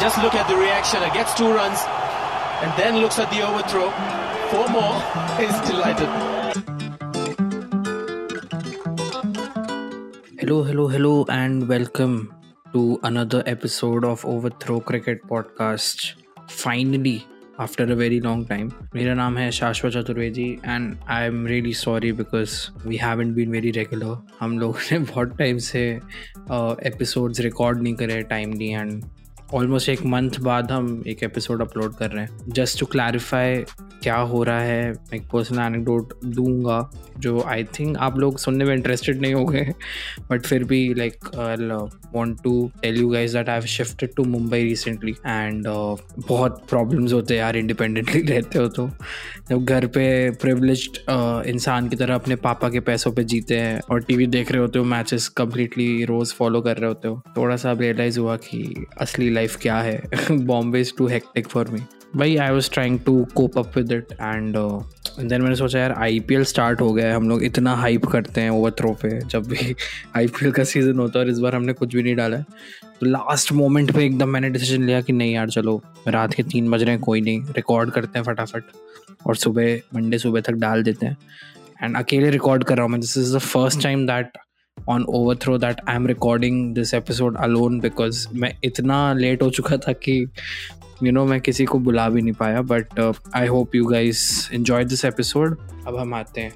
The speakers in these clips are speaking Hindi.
just look at the reaction. It gets two runs and then looks at the overthrow. Four more. He's delighted. Hello, hello, hello, and welcome to another episode of Overthrow Cricket Podcast. Finally, after a very long time. मेरा नाम है Shashwat Chaturvedi and I am really sorry because we haven't been very regular हम लोगों ने बहुत टाइम से एपिसोड्स uh, रिकॉर्ड नहीं करे टाइमली एंड almost एक मंथ बाद हम एक एपिसोड अपलोड कर रहे हैं जस्ट टू क्लैरिफाई क्या हो रहा है एक पर्सनल एनेक्डोट दूँगा जो आई थिंक आप लोग सुनने में इंटरेस्टेड नहीं होंगे बट फिर भी like want to tell you guys that I have shifted to Mumbai recently and बहुत प्रॉब्लम्स होते हैं यार इंडिपेंडेंटली रहते हो तो। जब घर पे प्रिवलेज्ड uh, इंसान की तरह अपने पापा के पैसों पे जीते हैं और टीवी देख रहे होते हो मैचेस कम्प्लीटली रोज फॉलो कर रहे होते हो थोड़ा सा रियलाइज़ हुआ कि असली लाइफ क्या है। Bombay is too hectic for me भाई I was trying to cope up with it and then मैंने सोचा, यार आई पी एल स्टार्ट हो गया है, हम लोग इतना हाइप करते हैं ओवर थ्रो पे, जब भी आई पी एल का सीज़न होता है और इस बार हमने कुछ भी नहीं डाला तो लास्ट मोमेंट पे एकदम मैंने डिसीज़न लिया कि नहीं यार, चलो, रात के तीन बज रहे हैं, कोई नहीं रिकॉर्ड करते हैं फटाफट और सुबह मंडे सुबह तक डाल देते हैं. एंड अकेले रिकॉर्ड कर रहा हूँ मैं this is the first time that on over throw that I am recording this episode alone because मैं इतना लेट हो चुका था कि यू you नो know, मैं किसी को बुला भी नहीं पाया but I hope you guys enjoy this episode अब हम आते हैं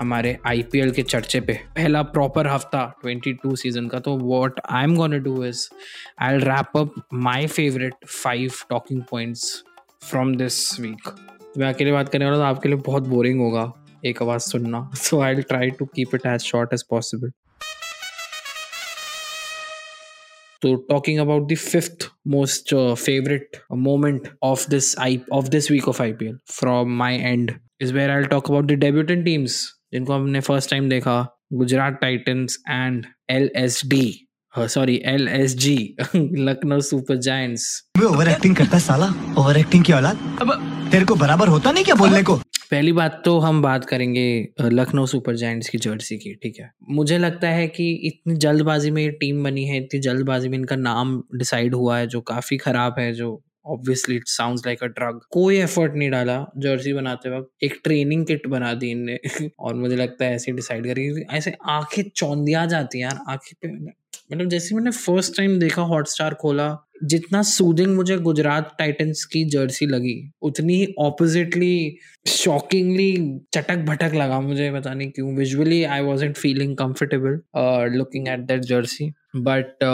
हमारे IPL के चर्चे पे। पहला प्रॉपर हफ़्ता 22 सीज़न का तो what I am gonna do is I wrap up my favourite five talking points from this week मैं अकेले बात करने वाला तो आपके लिए बहुत बोरिंग होगा एक आवाज़ सुनना so I try to keep it as short as possible तो talking about the fifth most favourite moment of this I of this week of I P L from my end is where I talk about the debutant teams जिनको हमने फ़र्स्ट टाइम देखा Gujarat Titans and L S D sorry L S G Lucknow Super Giants over acting करता है साला ओवर एक्टिंग की औलाद। अब तेरे को बराबर होता नहीं क्या बोलने को? पहली बात तो हम बात करेंगे लखनऊ सुपर जायंट्स की जर्सी की, ठीक है? मुझे लगता है कि इतनी जल्दबाजी में ये टीम बनी है, इतनी जल्दबाजी में इनका नाम डिसाइड हुआ है, जो काफ़ी खराब है, जो obviously it sound like a drug कोई एफर्ट नहीं डाला जर्सी बनाते वक्त, एक ट्रेनिंग किट बना दी इनने, और मुझे लगता है ऐसे डिसाइड करेगी ऐसे आँखें चौंधिया जाती हैं यार, आँखें पे मतलब जैसे मैंने फ़र्स्ट टाइम देखा हॉटस्टार खोला जितना सूदिंग मुझे गुजरात टाइटन्स की जर्सी लगी, उतनी ही ऑपोजिटली शॉकिंगली चटक भटक लगा मुझे, पता नहीं क्यों। Visually I wasn't feeling comfortable looking at that jersey but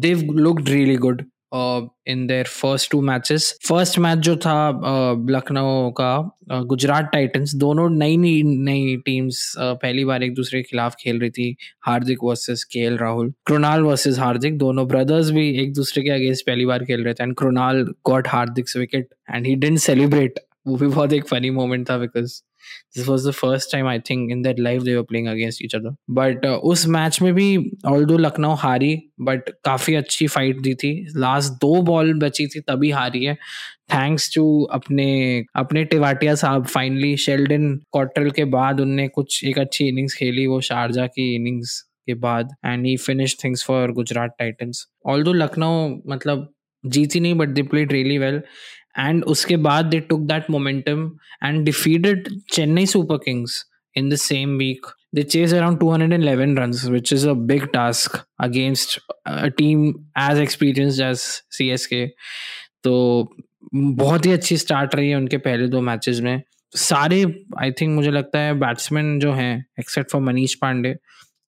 they've look really good in their first two matches first match जो था लखनऊ uh, का गुजरात uh, टाइटंस दोनों नई नई नई टीम्स uh, पहली बार एक दूसरे के खिलाफ खेल रही थी। हार्दिक वर्सेस के राहुल क्रोनाल वर्सेस हार्दिक दोनों ब्रदर्स भी एक दूसरे के अगेंस्ट पहली बार खेल रहे थे। And Krunal got Hardik wicket and he didn't celebrate वो भी बहुत एक फनी मोमेंट था because this was the first time I think in that life they were playing against each other but उस मैच में भी ऑल दो लखनऊ हारी बट काफ़ी अच्छी फाइट दी थी। लास्ट दो बॉल बची थी, तभी हारी है। थैंक्स टू अपने अपने टिवाटिया साहब फाइनली शेल्डन क्वार्टर के बाद उनने कुछ एक अच्छी इनिंग्स खेली, वो शारजा की इनिंग्स के बाद। And he finish things for Gujarat Titans although Lucknow मतलब जीती नहीं but they played really well and उसके बाद they took that momentum and defeated Chennai Super Kings in the same week. They chased around 211 runs, which is a big task against a team as experienced as CSK. तो बहुत ही अच्छी स्टार्ट रही है उनके पहले दो मैचेस में सारे आई थिंक मुझे लगता है बैट्समैन जो हैं एक्सेप्ट फॉर मनीष पांडे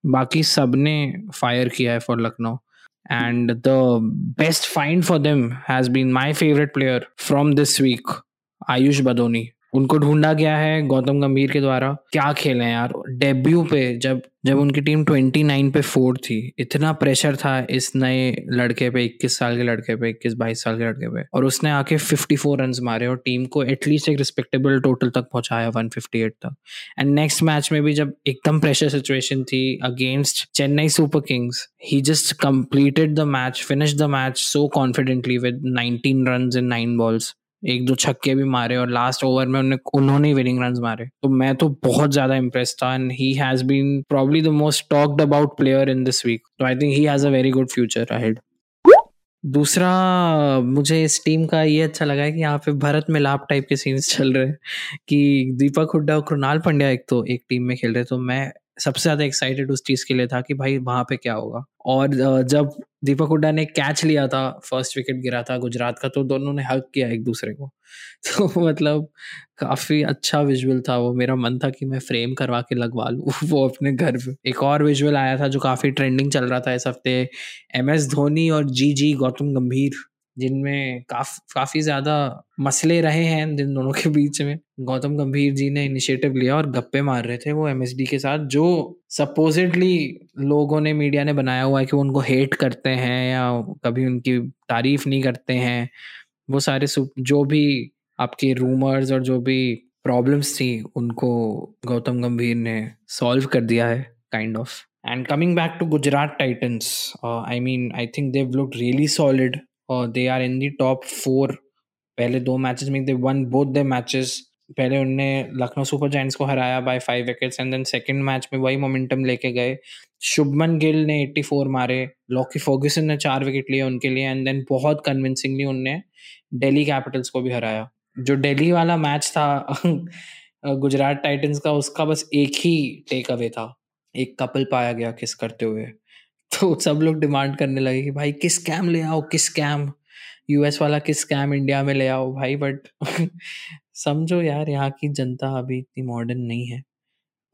बाकी सबने फायर किया है for Lucknow and the best find for them has been my favorite player from this week ayush badoni उनको ढूंढा गया है गौतम गंभीर के द्वारा। क्या खेले यार? डेब्यू पे जब जब उनकी टीम 29 पे फोर थी, इतना प्रेशर था इस नए लड़के पे 21 साल के लड़के पे 21 22 साल के लड़के पे। और उसने आके 54 रन मारे और टीम को एटलीस्ट एक रिस्पेक्टेबल टोटल तक पहुँचाया 158 तक। एंड नेक्स्ट मैच में भी जब एकदम प्रेशर सिचुएशन थी against Chennai Super Kings he just completed the match finish the match so confidently with 19 run in nine balls एक दो छक्के भी मारे और लास्ट ओवर में उन्होंने उन्होंने विनिंग रन मारे। तो मैं तो बहुत ज़्यादा इम्प्रेस था and he has been probably the most talked about player in this week तो I think he has a very good future ahead दूसरा, मुझे इस टीम का ये अच्छा लगा है कि यहाँ पे भरत मिलाप टाइप के सीन्स चल रहे हैं कि दीपक हुड्डा और कृणाल पंड्या एक तो एक टीम में खेल रहे तो मैं सबसे ज़्यादा एक्साइटेड उस चीज़ के लिए था कि भाई वहाँ पे क्या होगा। और जब दीपक हुड्डा ने कैच लिया था फ़र्स्ट विकेट गिरा था गुजरात का तो दोनों ने हक किया एक दूसरे को। तो मतलब काफ़ी अच्छा विजुअल था वो। मेरा मन था कि मैं फ्रेम करवा के लगवा लूँ वो अपने घर पे। एक और विजुअल आया था जो काफ़ी ट्रेंडिंग चल रहा था इस हफ़्ते एम एस धोनी और जी जी गौतम गंभीर। जिनमें काफ, काफ़ी ज़्यादा मसले रहे हैं जिन दोनों के बीच में। गौतम गंभीर जी ने इनिशिएटिव लिया और गप्पे मार रहे थे वो एमएसडी के साथ, जो सपोजिटली लोगों ने मीडिया ने बनाया हुआ है कि वो उनको हेट करते हैं या कभी उनकी तारीफ़ नहीं करते हैं। वो सारे जो भी आपके रूमर्स और जो भी प्रॉब्लम्स थी, उनको गौतम गंभीर ने सॉल्व कर दिया है kind of and coming back to Gujarat Titans I mean I think they've look really solid they are in the top four पहले दो मैचेस में they won both the matches पहले उनने लखनऊ सुपर जाइंट्स को हराया by five wickets and then second match में वही मोमेंटम लेके गए. शुभमन गिल ने 84 मारे. लॉकी फोगसन ने चार विकेट लिए उनके लिए एंड देन बहुत कन्विंसिंगली उनने दिल्ली कैपिटल्स को भी हराया. जो दिल्ली वाला मैच था, गुजरात टाइटंस का, उसका बस एक ही टेक अवे था. एक कपल पाया गया किस करते हुए. तो सब लोग डिमांड करने लगे कि भाई, किस कैम ले आओ, किस कैम यूएस वाला किस कैम इंडिया में ले आओ भाई? बट समझो यार, यहाँ की जनता अभी इतनी मॉडर्न नहीं है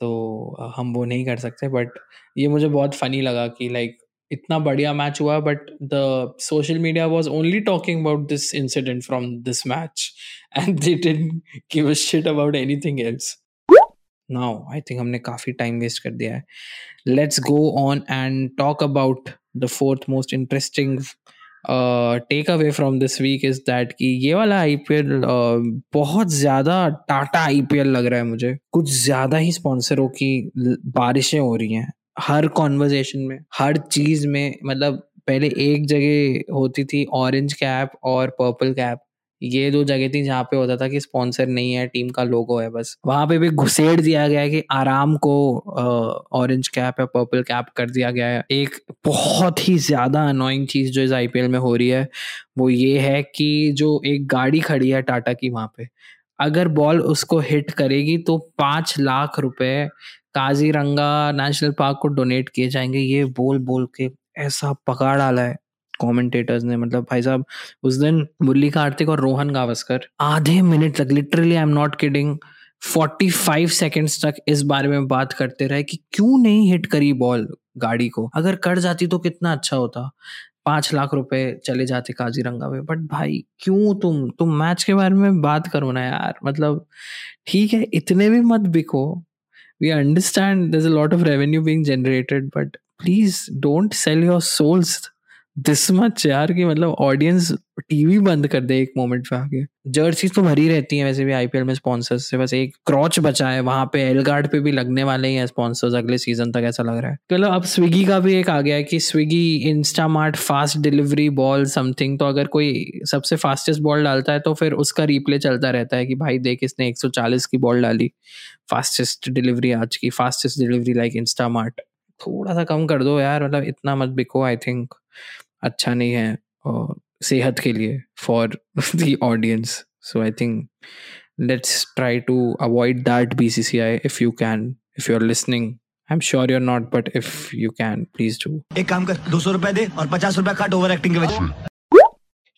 तो हम वो नहीं कर सकते। बट ये मुझे बहुत फनी लगा कि लाइक इतना बढ़िया मैच हुआ but the social media was only talking about this incident from this match and they didn't give a shit about anything else now I think हमने काफ़ी टाइम वेस्ट कर दिया है। Let's go on and talk about the fourth most interesting takeaway from this week is that कि ये वाला आई पी एल बहुत ज़्यादा टाटा आई पी एल लग रहा है मुझे। कुछ ज़्यादा ही स्पॉन्सरों की बारिशें हो रही हैं। हर कॉन्वर्जेशन में, हर चीज़ में मतलब पहले एक जगह होती थी ऑरेंज कैप और पर्पल कैप ये दो जगह थी जहाँ पे होता था कि स्पॉन्सर नहीं है, टीम का लोगो है बस। वहाँ पे भी घुसेड़ दिया गया है कि आराम को ऑरेंज कैप या पर्पल कैप कर दिया गया है। एक बहुत ही ज़्यादा अनोइंग चीज़ जो इस आईपीएल में हो रही है, वो ये है कि जो एक गाड़ी खड़ी है टाटा की वहाँ पे, अगर बॉल उसको हिट करेगी तो पाँच लाख रुपए काजीरंगा नेशनल पार्क को डोनेट किए जाएँगे। ये बोल बोल के ऐसा पकड़ डाला है। कमेंटेटर्स ने मतलब भाई साहब, उस दिन मुरली कार्तिक और रोहन गावस्कर। आधे मिनट तक literally I am not kidding 45 seconds तक इस बारे में बात करते रहे कि क्यों नहीं हिट करी बॉल गाड़ी को? अगर कर जाती तो कितना अच्छा होता। पाँच लाख रुपए चले जाते काजीरंगा में। बट भाई, क्यों तुम? तुम मैच के बारे में बात करो ना यार। मतलब ठीक है, इतने भी मत बिको। We understand there a lot of revenue being generated but please don't sell your souls this much यार कि मतलब ऑडियंस टीवी बंद कर दे एक मोमेंट पे आके। जर्सी तो भरी रहती है वैसे भी आईपीएल में स्पॉन्सर्स से। बस एक क्रॉच बचा है वहाँ पे एलगार्ड पे भी लगने वाले ही हैं स्पॉन्सर्स अगले सीज़न तक, ऐसा लग रहा है। चलो, अब स्विगी का भी एक आ गया है कि Swiggy Instamart fast delivery ball something तो अगर कोई सबसे फास्टेस्ट बॉल डालता है तो फिर उसका रिप्ले चलता रहता है कि भाई देख, इसने एक सौ चालीस की बॉल डाली। फास्टेस्ट डिलीवरी आज की फास्टेस्ट डिलीवरी लाइक इंस्टामार्ट थोड़ा सा कम कर दो यार मतलब इतना मत बिको आई थिंक अच्छा नहीं है और सेहत के लिए for the audience so I think let's try to avoid that B C C I if you can if you are listening I am sure you're not but if you can please do एक काम कर दो सौ रुपए दे और पचास रुपए काट ओवर एक्टिंग के वजह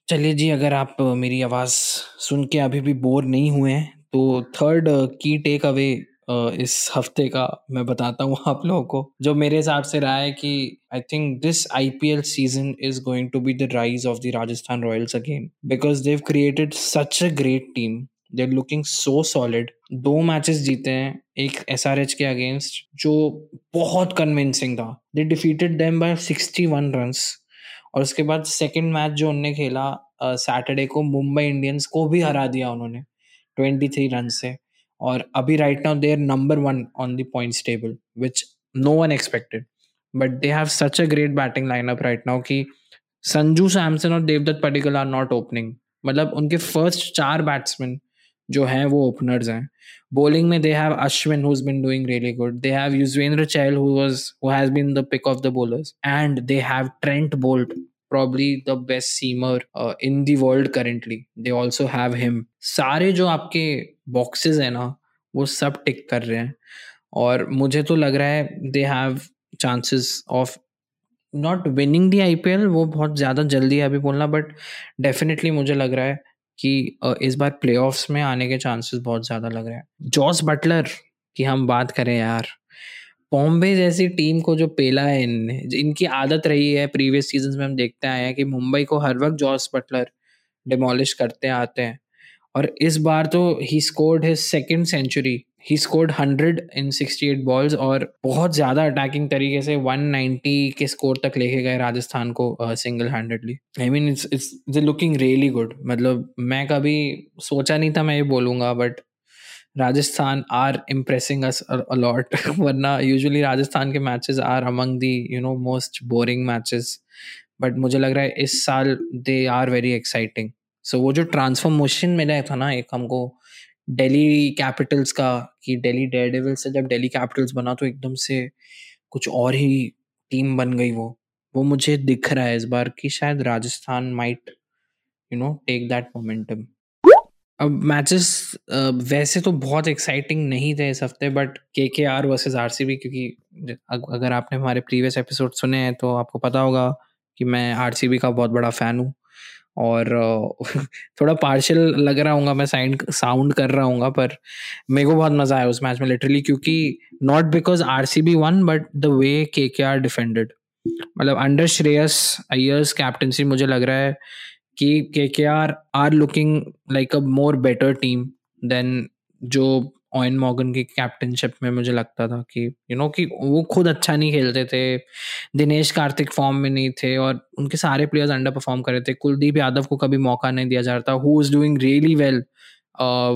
चलिए जी अगर आप मेरी आवाज़ सुन के अभी भी बोर नहीं हुए हैं तो थर्ड की टेक अवे इस हफ़्ते का मैं बताता हूँ आप लोगों को जो मेरे हिसाब से रहा है कि I think this I P L season is going to be the rise of the Rajasthan Royals again because they've created such a great team there looking so solid दो मैचेस जीते हैं एक एस आर एच के अगेंस्ट जो बहुत कन्विंसिंग था। They defeated them by sixty one run और उसके बाद सेकेंड मैच जो उनने खेला सैटरडे uh, को मुंबई इंडियंस को भी हरा दिया उन्होंने ट्वेंटी थ्री रन से। और अभी right now they are number one on the points table which no one expected but they have such a great batting lineup right now कि संजू सैमसन और Devdutt Padikkal are not opening मतलब उनके फ़र्स्ट चार बैट्समैन जो हैं वो ओपनर्स हैं bowling में they have Ashwin who's been doing really good they have Yuzvendra Chahal who was who has been the pick of the bowlers and they have Trent Bolt probably the best seamer uh, in the world currently. They also have him. सारे जो आपके boxes है ना वो सब टिक कर रहे हैं। और मुझे तो लग रहा है they have chances of not winning the I वो बहुत ज़्यादा जल्दी है अभी बोलना बट डेफिनेटली मुझे लग रहा है कि इस बार प्ले में आने के चांसेस बहुत ज़्यादा लग रहे हैं। जॉस बटलर की हम बात करें यार बॉम्बे जैसी टीम को जो पेला है इनने इनकी आदत रही है, प्रीवियस सीज़न में हम देखते आए हैं कि मुंबई को हर वक्त जॉस बटलर डिमोलिश करते आते हैं। और इस बार तो he scored his second century he scored hundred in sixty eight balls और बहुत ज़्यादा अटैकिंग तरीके से वन नाइन्टी के स्कोर तक लेके गए राजस्थान को single handedly I mean it's it's looking really good मतलब मैं कभी सोचा नहीं था मैं ये बोलूँगा but Rajasthan are impressing us a lot वरना यूजुअली राजस्थान के matches are among the you know most boring matches but मुझे लग रहा है इस साल they are very exciting so वो जो ट्रांसफॉर्मेशन मिला था ना एक हमको दिल्ली कैपिटल्स का, कि दिल्ली डेयर से जब दिल्ली कैपिटल्स बना तो एकदम से कुछ और ही टीम बन गई वो। वो मुझे दिख रहा है इस बार कि शायद Rajasthan might you know take that momentum अब मैचेस वैसे तो बहुत एक्साइटिंग नहीं थे इस हफ़्ते but K K R versus R C B क्योंकि अगर आपने हमारे प्रीवियस एपिसोड सुने हैं तो आपको पता होगा कि मैं आर सी बी का बहुत बड़ा फ़ैन हूँ। और, थोड़ा पार्शल लग रहा हूँ मैं साइंड साउंड कर रहा हूँ पर मेरे को बहुत मज़ा आया उस मैच में लिटरली क्योंकि not because R C B one but the way K K R defended मतलब अंडर श्रेयस अयर्स कैप्टनसी मुझे लग रहा है कि K K R are looking like a more better team then जो ऑयन मॉगन की कैप्टनशिप में मुझे लगता था कि यू you नो know, कि वो खुद अच्छा नहीं खेलते थे दिनेश कार्तिक फॉर्म में नहीं थे और उनके सारे प्लेयर्स अंडर परफॉर्म कर रहे थे। कुलदीप यादव को कभी मौका नहीं दिया जा रहा था। Who is doing really well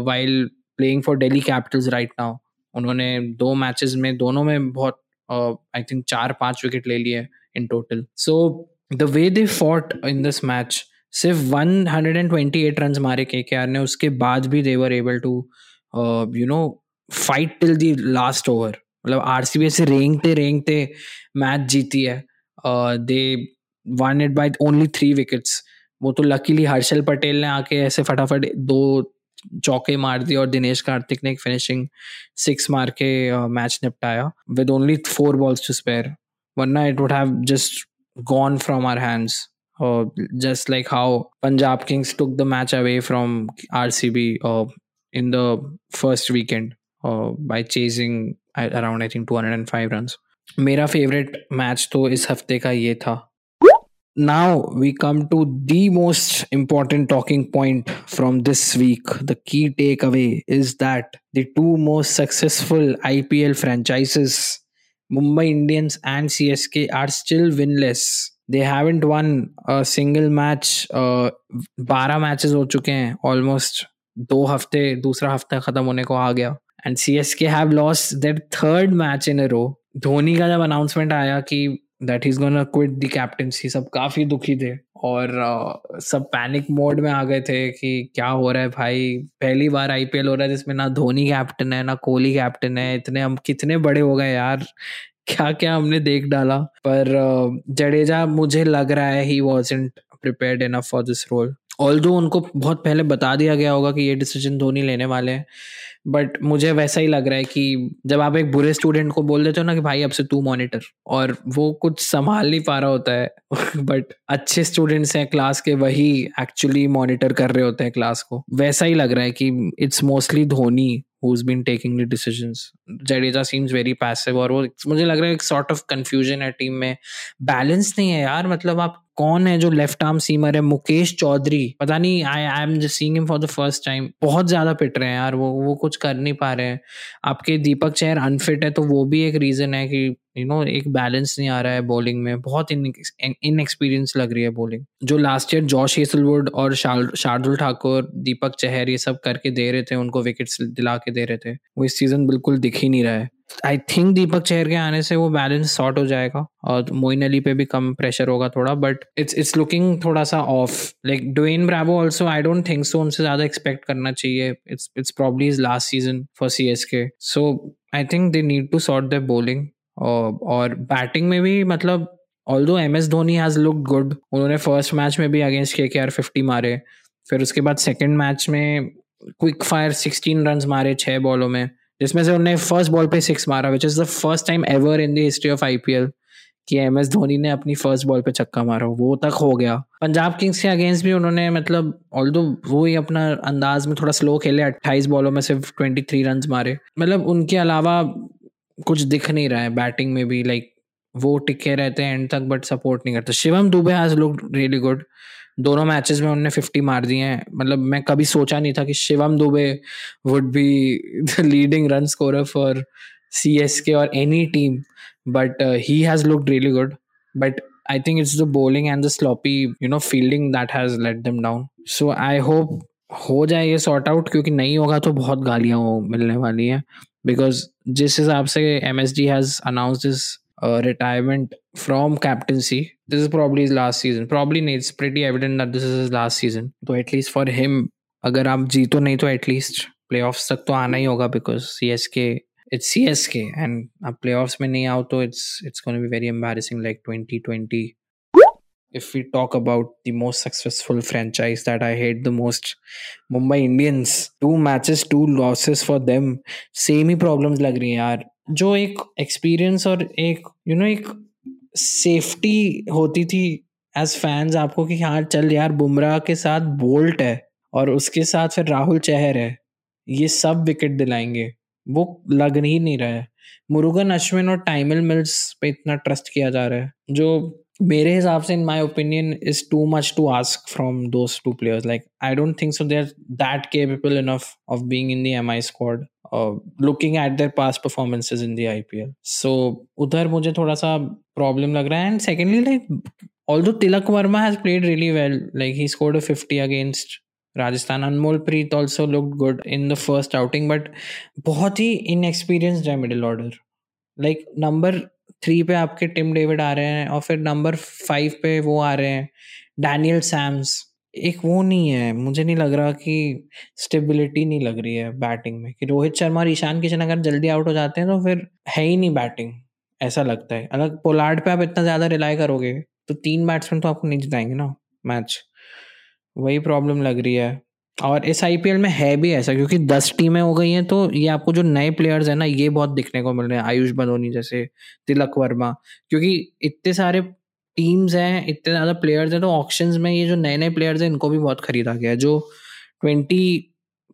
while playing for Delhi Capitals right now उन्होंने दो मैचेस में दोनों में बहुत आई थिंक चार पाँच विकेट ले लिए in total so the way they fought in this match सिर्फ़ 128 रन मारे केकेआर ने, उसके बाद भी they were able to you know fight till the last over मतलब आर सी रेंगते रेंगते मैच जीती है। They won it by only three wickets वो तो लकीली हर्षल पटेल ने आके ऐसे फटाफट दो चौके मार दिए और दिनेश कार्तिक ने एक फिनिशिंग सिक्स मार के मैच निपटाया with only four balls to spare वरना it would have just gone from our hands Just like how Punjab Kings took the match away from R C B in the first weekend uh, by chasing around I think 205 runs. मेरा फेवरेट मैच तो इस हफ्ते का ये था now we come to the most important talking point from this week. The key takeaway is that the two most successful IPL franchises, Mumbai Indians and CSK, are still winless. Haven't won a single match. Uh, 12 हो चुके हैं almost दो हफ़्ते दूसरा हफ़्ता खत्म होने को आ गया। And C S K have loss that third match in row Dhoni का जब अनाउंसमेंट आया कि that is gonna quit the captaincy सब काफ़ी दुखी थे और uh, सब पैनिक मोड में आ गए थे कि क्या हो रहा है भाई। पहली बार आईपीएल हो रहा है जिसमें ना धोनी कैप्टन है ना कोहली कैप्टन है। इतने हम कितने बड़े हो गए यार। क्या क्या हमने देख डाला, पर जडेजा मुझे लग रहा है he was prepared enough for this role all उनको बहुत पहले बता दिया गया होगा कि ये डिसीज़न धोनी लेने वाले हैं बट मुझे वैसा ही लग रहा है कि जब आप एक बुरे स्टूडेंट को बोल देते हो ना कि भाई अब से तू मॉनिटर और वो कुछ संभाल नहीं पा रहा होता है बट अच्छे स्टूडेंट्स हैं क्लास के, वही एक्चुअली मॉनिटर कर रहे होते हैं क्लास को वैसा ही लग रहा है कि it's mostly Dhoni who's been taking the decisions. Jadeja seems very passive, और वो, मुझे लग रहा है एक sort of confusion है टीम में बैलेंस नहीं है यार मतलब आप कौन है जो लेफ़्ट आर्म सीमर है? मुकेश चौधरी। पता नहीं I I am just seeing him for the first time बहुत ज़्यादा पिट रहे हैं यार, वो वो कुछ कर नहीं पा रहे हैं। आपके दीपक चेहर अनफिट है तो वो भी एक रीजन है कि यू नो एक बैलेंस नहीं आ रहा है बॉलिंग में। बहुत इन एक्सपीरियंस लग रही है बॉलिंग जो लास्ट ईयर जॉश हेसलवुड और शार्दुल ठाकुर, दीपक चहर ये सब करके दे रहे थे, उनको विकेट्स दिला के दे रहे थे, वो इस सीज़न बिल्कुल दिख ही नहीं रहा है। आई थिंक दीपक चेहर के आने से वो बैलेंस सॉर्ट हो जाएगा और मोइन अली पे भी कम प्रेशर होगा थोड़ा बट इट्स इट्स लुकिंग थोड़ा सा off like Dwayne Bravo also I don't think so उनसे ज़्यादा एक्सपेक्ट करना चाहिए। It's it's probably his last season for C S K so I think they need to sort the bowling और बैटिंग में भी मतलब although M S Dhoni has look good उन्होंने फ़र्स्ट मैच में भी अगेंस्ट के के आर फिफ्टी मारे, फिर उसके बाद सेकेंड मैच में क्विक फायर सिक्सटीन रन मारे छः बॉलों में, जिसमें से उन्होंने फ़र्स्ट बॉल पे सिक्स मारा which is the first time ever in the history of I P L कि एम एस धोनी ने अपनी फ़र्स्ट बॉल पे छक्का मारा, वो तक हो गया। पंजाब किंग्स के अगेंस्ट भी उन्होंने मतलब ऑल दो वो ही अपना अंदाज में थोड़ा स्लो खेले, अट्ठाईस बॉलों में सिर्फ़ ट्वेंटी थ्री रन मारे मतलब उनके अलावा कुछ दिख नहीं रहा है बैटिंग में भी लाइक वो टिके रहते हैं एंड तक बट सपोर्ट नहीं करते। Shivam Dube has look really good दोनों मैचेस में उन्होंने फिफ्टी मार दिए हैं। मतलब मैं कभी सोचा नहीं था कि Shivam Dube would be the leading run scorer for C S K और any team but he has has really good but I think it's the bowling and the sloppy, you know, fielding that has let them down. So I hope हो जाए ये सॉर्ट आउट क्योंकि नहीं होगा तो बहुत गालियाँ मिलने वाली हैं। बिकॉज़ जिस हिसाब से M S D has announce this retirement from captaincy this is probably is last season probably नहीं it's pretty evident that this is last season तो एटलीस्ट फॉर हिम अगर आप जीतो नहीं तो एटलीस्ट प्ले ऑफ़ तक तो आना ही होगा बिकॉज़ सी एस के it's CSK and a playoffs में नहीं आओ तो it's it's going to be very embarrassing like 2020 if we talk about the most successful franchise that I hate the most Mumbai Indians two matches two losses for them. Same ही problems लग रही हैं यार जो एक एक्सपीरियंस और एक यू you नो know, एक सेफ्टी होती थी एज फैंस आपको कि हाँ चल यार बुमराह के साथ बोल्ट है और उसके साथ फिर राहुल चहर है। ये सब विकेट दिलाएँगे। वो लग ही नहीं रहा है। मुरुगन अश्विन और टाइमल मिल्स पे इतना ट्रस्ट किया जा रहा है। जो मेरे हिसाब से in my opinion is too much to ask from those two players like I don't think so they are that capable enough of being in the MI squad looking at their past performances in the IPL so उधर मुझे थोड़ा सा प्रॉब्लम लग रहा है. And secondly like although Tilak Varma has played really well like he scored a 50 against Rajasthan Anmolpreet also look good in the first outing but बहुत ही इनएक्सपीरियंस्ड है middle order like number three पे आपके टिम डेविड आ रहे हैं और फिर नंबर फाइव पे वो आ रहे हैं डैनियल सैम्स एक वो नहीं है, मुझे नहीं लग रहा कि स्टेबिलिटी नहीं लग रही है बैटिंग में कि रोहित शर्मा और ईशान किशन अगर जल्दी आउट हो जाते हैं तो फिर है ही नहीं बैटिंग ऐसा लगता है। अगर पोलार्ड पे आप इतना ज़्यादा रिलाई करोगे तो तीन बैट्समैन तो आपको नहीं जिताएँगे ना मैच वही प्रॉब्लम लग रही है। और इस आई में है भी ऐसा, क्योंकि दस टीमें हो गई हैं तो ये आपको जो नए प्लेयर्स हैं ना, ये बहुत दिखने को मिल रहे हैं। आयुष बदोनी जैसे, तिलक वर्मा, क्योंकि इतने सारे टीम्स हैं, इतने ज़्यादा प्लेयर्स हैं तो ऑप्शन में ये जो नए नए प्लेयर्स हैं, इनको भी बहुत खरीदा गया है। जो twenty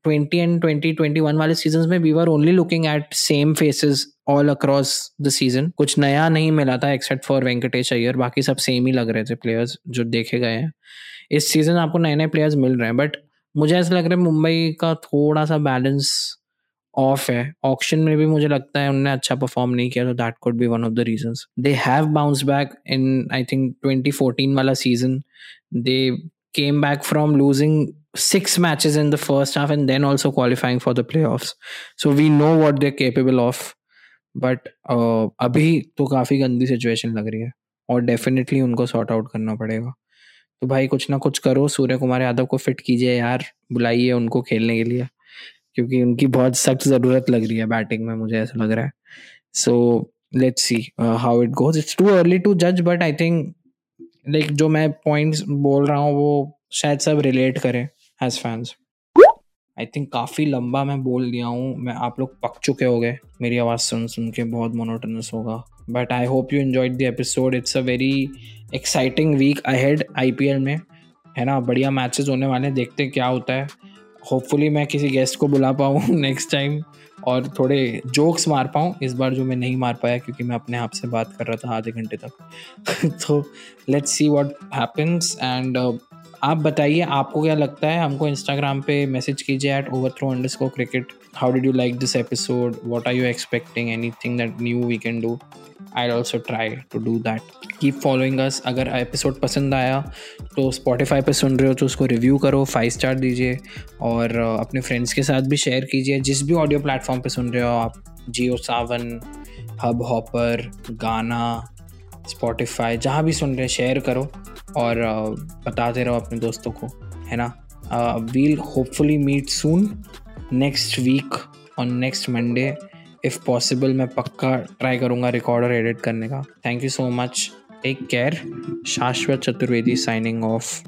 twenty and twenty twenty one वाले सीज़न में we were only looking at same faces all across the season कुछ नया नहीं मिला था एक्सेप्ट फॉर वेंकटेश अय्यर बाकी सब सेम ही लग रहे थे प्लेयर्स जो देखे गए हैं। इस सीज़न आपको नए नए प्लेयर्स मिल रहे हैं बट मुझे ऐसा लग रहा है मुंबई का थोड़ा सा बैलेंस ऑफ़ है। ऑक्शन में भी मुझे लगता है उन्होंने अच्छा परफॉर्म नहीं किया तो that could be one of the reasons they have bounce back in I think 2014 वाला season they came back from losing six matches in the first half and then also qualifying for the playoffs. So we know what they're capable of but uh, अभी तो काफ़ी गंदी सिचुएशन लग रही है और डेफिनेटली उनको सॉर्ट आउट करना पड़ेगा। तो भाई कुछ ना कुछ करो, सूर्य कुमार यादव को फिट कीजिए यार, बुलाइए उनको खेलने के लिए। क्योंकि उनकी बहुत सख्त ज़रूरत लग रही है बैटिंग में, मुझे ऐसा लग रहा है। So let's see how it goes it's too early to जज बट आई थिंक लाइक जो मैं पॉइंट्स बोल रहा हूँ, वो शायद सब रिलेट करें एज फैंस आई थिंक काफ़ी लंबा मैं बोल दिया हूँ। मैं आप लोग पक चुके हो गए मेरी आवाज़ सुन सुन के बहुत मोनोटनस होगा। But I hope you enjoyed the episode it's a very exciting week ahead I में। है ना? बढ़िया मैचेस होने वाले हैं। देखते क्या होता है। होपफुली मैं किसी गेस्ट को बुला पाऊँ नेक्स्ट टाइम और थोड़े जोक्स मार पाऊँ। इस बार जो मैं नहीं मार पाया क्योंकि मैं अपने आप से बात कर रहा था आधे घंटे तक। तो let's see what happens and आप बताइए, आपको क्या लगता है? हमको इंस्टाग्राम पे मैसेज कीजिए at over throw underscore cricket how did you like this episode what are you expecting any thing that new we can do I also try to do that keep following us अगर एपिसोड पसंद आया तो स्पॉटिफाई पे सुन रहे हो तो उसको रिव्यू करो फाइव स्टार दीजिए और अपने फ्रेंड्स के साथ भी शेयर कीजिए। जिस भी ऑडियो प्लेटफॉर्म पे सुन रहे हो आप Jio Saavn Hubhopper Gaana Spotify जहाँ भी सुन रहे हैं शेयर करो। और बताते रहो अपने दोस्तों को, है ना? We'll hopefully meet soon next week और नेक्स्ट मंडे इफ़ पॉसिबल मैं पक्का ट्राई करूँगा रिकॉर्ड और एडिट करने का। Thank you so much take care Shashwat Chaturvedi signing of